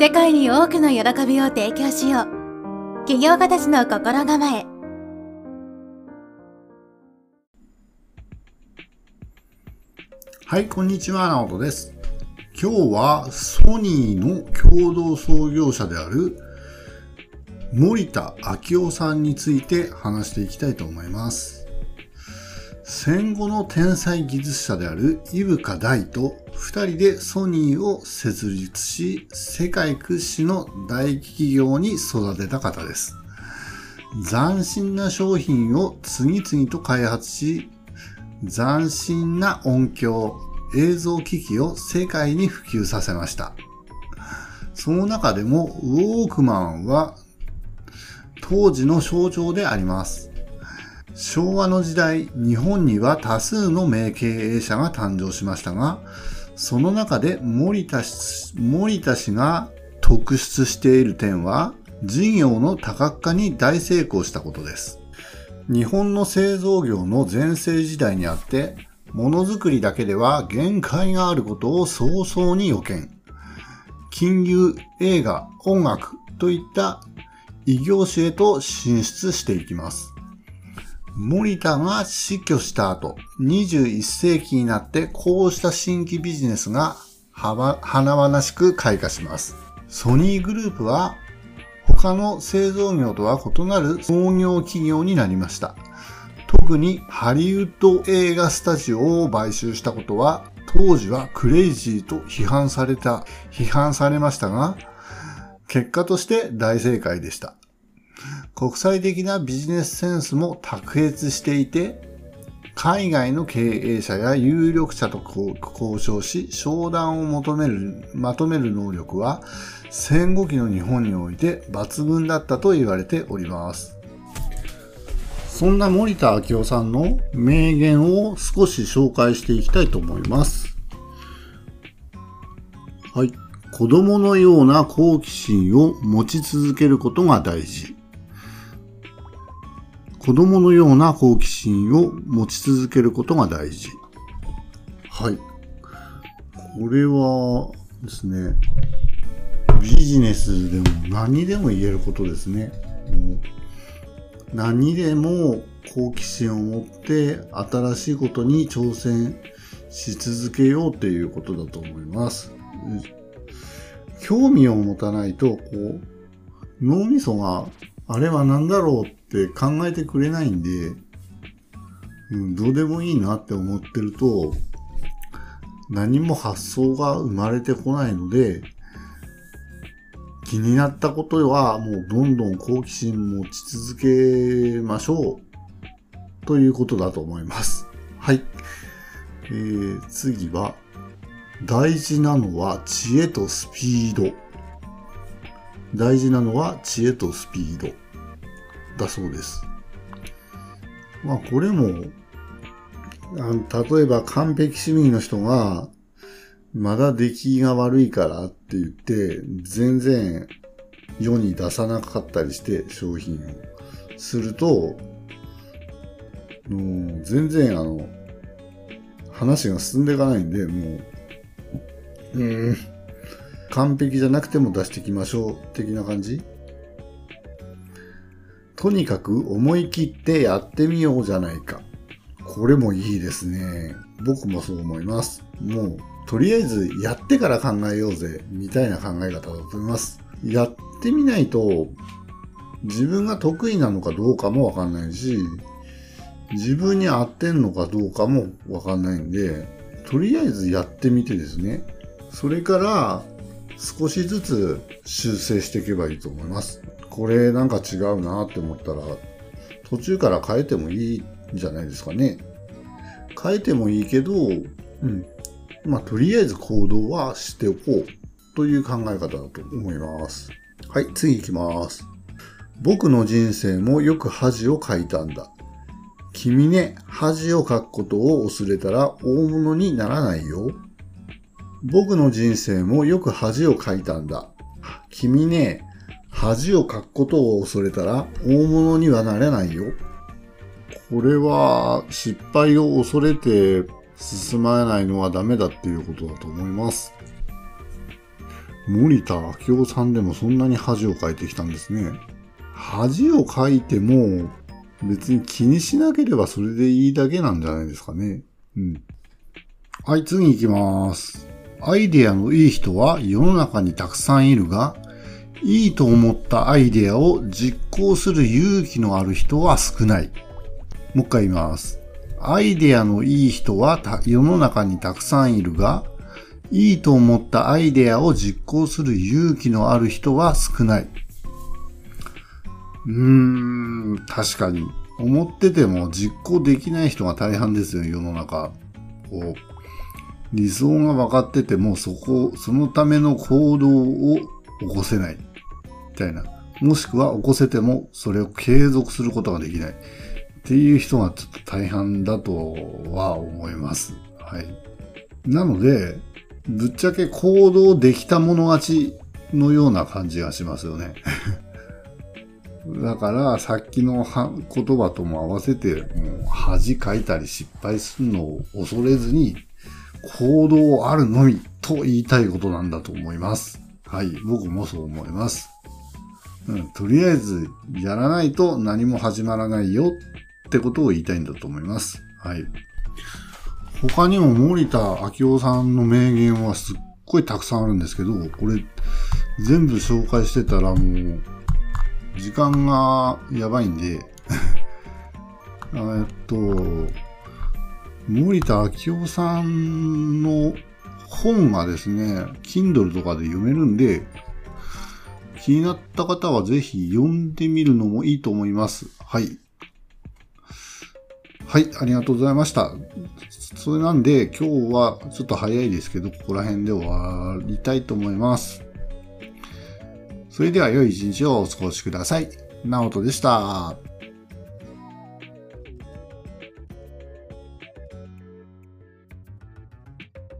世界に多くの喜びを提供しよう。企業家たちの心構え。はい、こんにちは、直人です。今日はソニーの共同創業者である森田昭夫さんについて話していきたいと思います。戦後の天才技術者である伊深大と二人でソニーを設立し、世界屈指の大企業に育てた方です。斬新な商品を次々と開発し、斬新な音響、映像機器を世界に普及させました。その中でもウォークマンは当時の象徴であります。昭和の時代、日本には多数の名経営者が誕生しましたが、その中で森田氏森田氏が特出している点は、事業の多角化に大成功したことです。日本の製造業の全盛時代にあって、ものづくりだけでは限界があることを早々に予見。金融、映画、音楽といった異業種へと進出していきます。森田が死去した後、21世紀になってこうした新規ビジネスが華々しく開花します。ソニーグループは他の製造業とは異なる創業企業になりました。特にハリウッド映画スタジオを買収したことは当時はクレイジーと批判された、批判されましたが、結果として大正解でした。国際的なビジネスセンスも卓越していて、海外の経営者や有力者と交渉し、商談を求める、まとめる能力は、戦後期の日本において抜群だったと言われております。そんな森田明夫さんの名言を少し紹介していきたいと思います。はい。子供のような好奇心を持ち続けることが大事。子供のような好奇心を持ち続けることが大事。はい。これはですね、ビジネスでも何でも言えることですね。う何でも好奇心を持って新しいことに挑戦し続けようということだと思います。興味を持たないと、こう、脳みそがあれは何だろうっって考えてくれないんで、うん、どうでもいいなって思ってると、何も発想が生まれてこないので、気になったことはもうどんどん好奇心持ち続けましょうということだと思います。はい。えー、次は、大事なのは知恵とスピード。大事なのは知恵とスピード。だそうです。まあこれも、あ例えば完璧主義の人が、まだ出来が悪いからって言って、全然世に出さなかったりして商品を。すると、もう全然あの、話が進んでいかないんで、もう、うん、完璧じゃなくても出していきましょう、的な感じとにかく思い切ってやってみようじゃないか。これもいいですね。僕もそう思います。もう、とりあえずやってから考えようぜ、みたいな考え方だと思います。やってみないと、自分が得意なのかどうかもわかんないし、自分に合ってんのかどうかもわかんないんで、とりあえずやってみてですね。それから、少しずつ修正していけばいいと思います。これなんか違うなって思ったら、途中から変えてもいいんじゃないですかね。変えてもいいけど、うん。まあ、とりあえず行動はしておこうという考え方だと思います。はい、次行きます。僕の人生もよく恥をかいたんだ。君ね、恥をかくことを恐れたら大物にならないよ。僕の人生もよく恥をかいたんだ。君ね、恥をかくことを恐れたら大物にはなれないよ。これは失敗を恐れて進まないのはダメだっていうことだと思います。森田明夫さんでもそんなに恥をかいてきたんですね。恥をかいても別に気にしなければそれでいいだけなんじゃないですかね。うん。はい、次行きます。アイデアのいい人は世の中にたくさんいるが、いいと思ったアイデアを実行する勇気のある人は少ない。もう一回言います。アイデアのいい人は世の中にたくさんいるが、いいと思ったアイデアを実行する勇気のある人は少ない。うーん、確かに。思ってても実行できない人が大半ですよ、世の中。こう、理想が分かってても、そこ、そのための行動を起こせない。みたいな。もしくは起こせても、それを継続することができない。っていう人がちょっと大半だとは思います。はい。なので、ぶっちゃけ行動できた者勝ちのような感じがしますよね。だから、さっきの言葉とも合わせて、もう恥かいたり失敗するのを恐れずに、行動あるのみと言いたいことなんだと思います。はい、僕もそう思います。うん、とりあえず、やらないと何も始まらないよってことを言いたいんだと思います。はい。他にも森田明夫さんの名言はすっごいたくさんあるんですけど、これ全部紹介してたらもう時間がやばいんで えっと、森田明夫さんの本がですね、Kindle とかで読めるんで、気になった方はぜひ読んでみるのもいいと思います。はい。はい、ありがとうございました。それなんで、今日はちょっと早いですけど、ここら辺で終わりたいと思います。それでは良い一日をお過ごしください。ナオトでした。